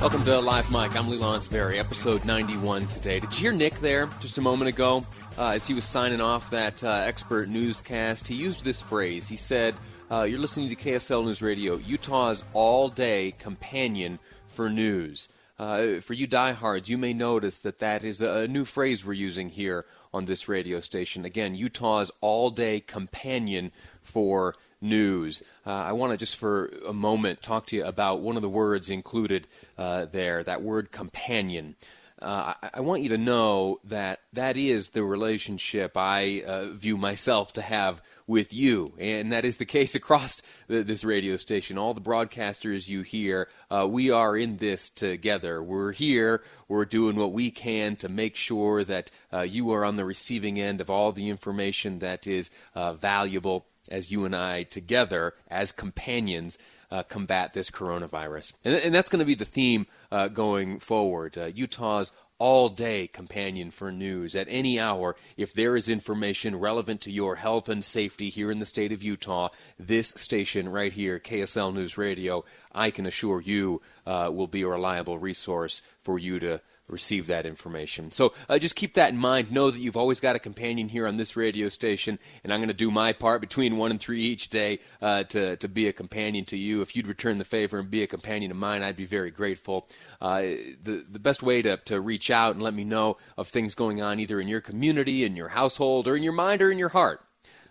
Welcome to Live Mic. I'm Lee Lonsberry, episode 91 today. Did you hear Nick there just a moment ago uh, as he was signing off that uh, expert newscast? He used this phrase. He said, uh, You're listening to KSL News Radio, Utah's all day companion for news. Uh, for you diehards, you may notice that that is a new phrase we're using here on this radio station. Again, Utah's all day companion for news. Uh, I want to just for a moment talk to you about one of the words included uh, there, that word companion. Uh, I, I, want you to know that that is the relationship I uh, view myself to have with you, and that is the case across the, this radio station. All the broadcasters you hear, uh, we are in this together. We're here. We're doing what we can to make sure that uh, you are on the receiving end of all the information that is valuable as you and I together, as companions, uh, combat this coronavirus. And, and that's going to be the theme uh, going forward. Uh, Utah's all day companion for news at any hour. If there is information relevant to your health and safety here in the state of Utah, this station right here, KSL News Radio, I can assure you uh, will be a reliable resource for you to receive that information. So uh, just keep that in mind. Know that you've always got a companion here on this radio station, and I'm going to do my part between one and three each day uh, to to be a companion to you. If you'd return the favor and be a companion of mine, I'd be very grateful. Uh, the the best way to to reach out and let me know of things going on either in your community, in your household, or in your mind or in your heart.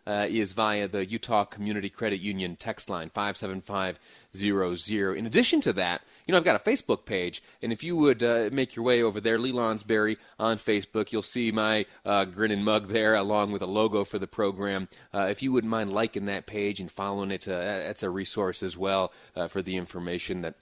Uh, is via the Utah Community Credit Union text line 57500. In addition to that, you know, I've got a Facebook page, and if you would uh, make your way over there, Lee Lonsberry on Facebook, you'll see my uh, and mug there, along with a logo for the program. Uh, if you wouldn't mind liking that page and following it, uh, that's a resource as well uh, for the information that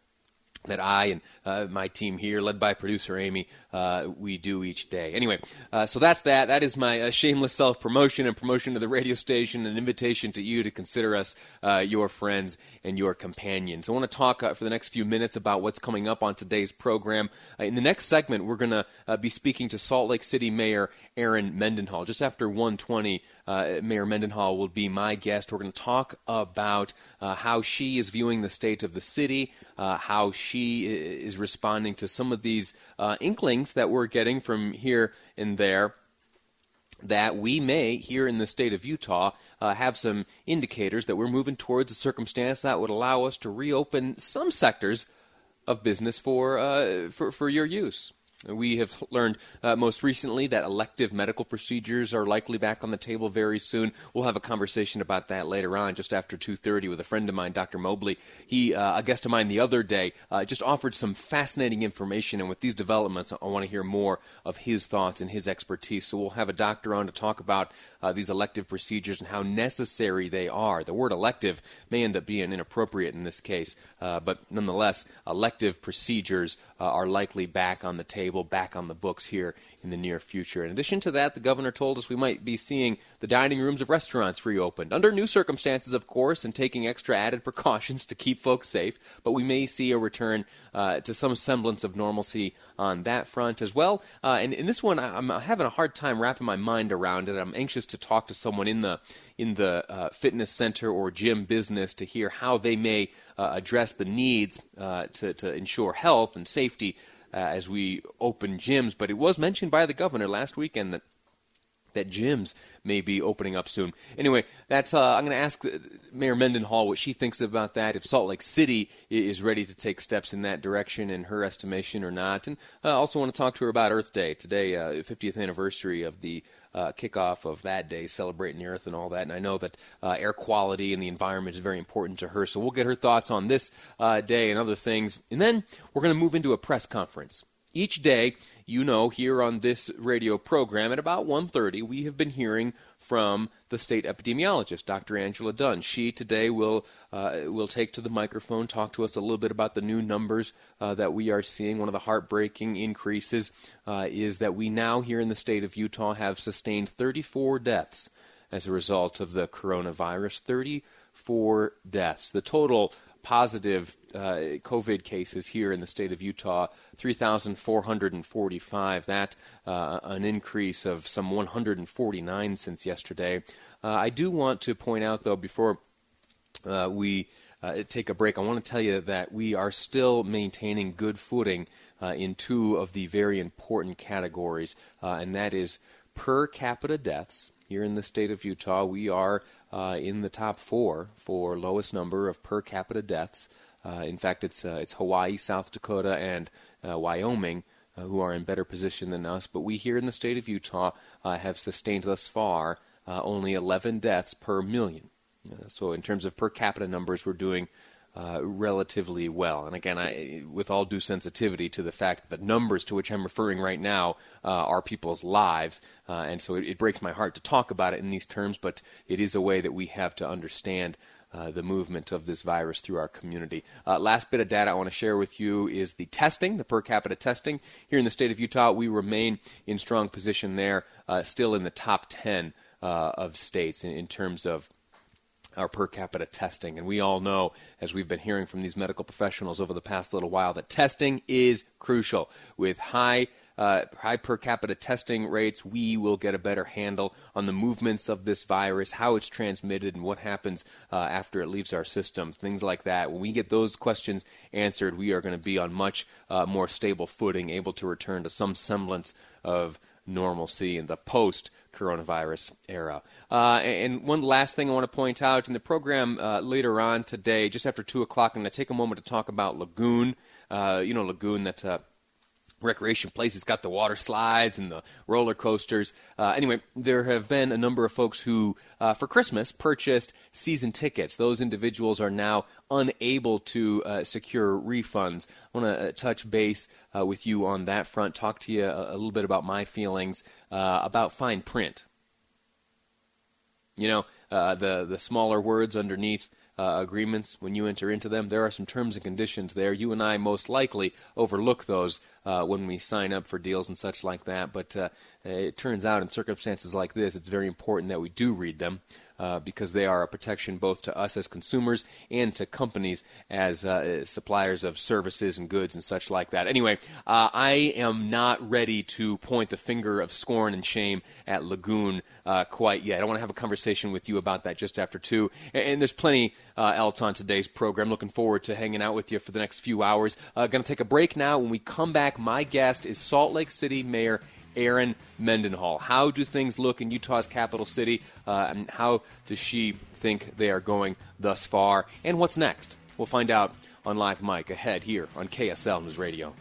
that I and uh, my team here, led by producer Amy, uh, we do each day. Anyway, uh, so that's that. That is my uh, shameless self promotion and promotion to the radio station, an invitation to you to consider us uh, your friends and your companions. I want to talk uh, for the next few minutes about what's coming up on today's program. in the next segment, we're going to be speaking to Salt Lake City Mayor Erin Mendenhall. Just after 120, Mayor Mendenhall will be my guest. We're going to talk about how she is viewing the state of the city, how she she is responding to some of these uh, inklings that we're getting from here and there that we may, here in the state of Utah, uh, have some indicators that we're moving towards a circumstance that would allow us to reopen some sectors of business for, uh, for, for your use. We have learned uh, most recently that elective medical procedures are likely back on the table very soon. We'll have a conversation about that later on, just after 2:30, with a friend of mine, Dr. Mobley. He, uh, a guest of mine the other day, uh, just offered some fascinating information, and with these developments, I want to hear more of his thoughts and his expertise. So we'll have a doctor on to talk about uh, these elective procedures and how necessary they are. The word elective may end up being inappropriate in this case, uh, but nonetheless, elective procedures uh, are likely back on the table, back on the books here in the near future. In addition to that, the governor told us we might be seeing the dining rooms of restaurants reopened under new circumstances, of course, and taking extra added precautions to keep folks safe. But we may see a return uh, to some semblance of normalcy on that front as well. Uh, and in this one, I'm having a hard time wrapping my mind around it. I'm anxious to talk to someone in the in the uh, fitness center or gym business to hear how they may uh, address the needs uh, to to ensure health and safety Uh, as we open gyms. But it was mentioned by the governor last weekend that that gyms may be opening up soon. Anyway, that's uh, I'm going to ask uh, Mayor Mendenhall what she thinks about that. If Salt Lake City is ready to take steps in that direction, in her estimation, or not. And I uh, also want to talk to her about Earth Day today, uh, 50th anniversary of the uh, kickoff of that day, celebrating the Earth and all that. And I know that uh, air quality and the environment is very important to her. So we'll get her thoughts on this uh, day and other things. And then we're going to move into a press conference. Each day, you know, here on this radio program at about 1.30, we have been hearing from the state epidemiologist, Dr. Angela Dunn. She today will uh, will take to the microphone, talk to us a little bit about the new numbers uh, that we are seeing. One of the heartbreaking increases uh, is that we now here in the state of Utah have sustained 34 deaths as a result of the coronavirus. 34 deaths. The total positive uh, COVID cases here in the state of Utah, 3,445. That uh, an increase of some 149 since yesterday. Uh, I do want to point out, though, before uh, we uh, take a break, I want to tell you that we are still maintaining good footing uh, in two of the very important categories, and that is per capita deaths. Here in the state of Utah, we are uh, in the top four for lowest number of per capita deaths. Uh, in fact, it's uh, it's Hawaii, South Dakota, and uh, Wyoming uh, who are in better position than us. But we here in the state of Utah have sustained thus far only 11 deaths per million. so, in terms of per capita numbers, we're doing uh, relatively well. And again, I, with all due sensitivity to the fact that the numbers to which I'm referring right now uh, are people's lives, uh, and so it, it, breaks my heart to talk about it in these terms, but it is a way that we have to understand. Uh, the movement of this virus through our community. Uh, last bit of data I want to share with you is the testing, the per capita testing. Here in the state of Utah, we remain in strong position there, still in the top 10 of states in, in terms of our per capita testing. And we all know, as we've been hearing from these medical professionals over the past little while, that testing is crucial. With high uh, high per capita testing rates, we will get a better handle on the movements of this virus, how it's transmitted, and what happens uh, after it leaves our system. Things like that. When we get those questions answered, we are going to be on much uh, more stable footing, able to return to some semblance of normalcy in the post coronavirus era. Uh, and one last thing I want to point out in the program uh, later on today, just after 2 o'clock, I'm going to take a moment to talk about Lagoon. Uh, you know, Lagoon that uh, recreation place. It's got the water slides and the roller coasters. Uh, anyway, there have been a number of folks who, uh, for Christmas, purchased season tickets. Those individuals are now unable to uh, secure refunds. I want to uh, touch base uh, with you on that front, talk to you a, a little bit about my feelings uh, about fine print. You know, the, the smaller words underneath uh, agreements, when you enter into them, there are some terms and conditions there. You and I most likely overlook those uh, when we sign up for deals and such like that. But uh, it turns out in circumstances like this, it's very important that we do read them uh, because they are a protection both to us as consumers and to companies as uh, suppliers of services and goods and such like that. Anyway, uh, I am not ready to point the finger of scorn and shame at Lagoon uh, quite yet. I want to have a conversation with you about that just after two. And, and there's plenty uh, else on today's program. Looking forward to hanging out with you for the next few hours. Uh, Going to take a break now. When we come back, my guest is Salt Lake City Mayor Erin Mendenhall. How do things look in Utah's capital city, uh, and how does she think they are going thus far? And what's next? We'll find out on Live Mic ahead here on KSL News Radio.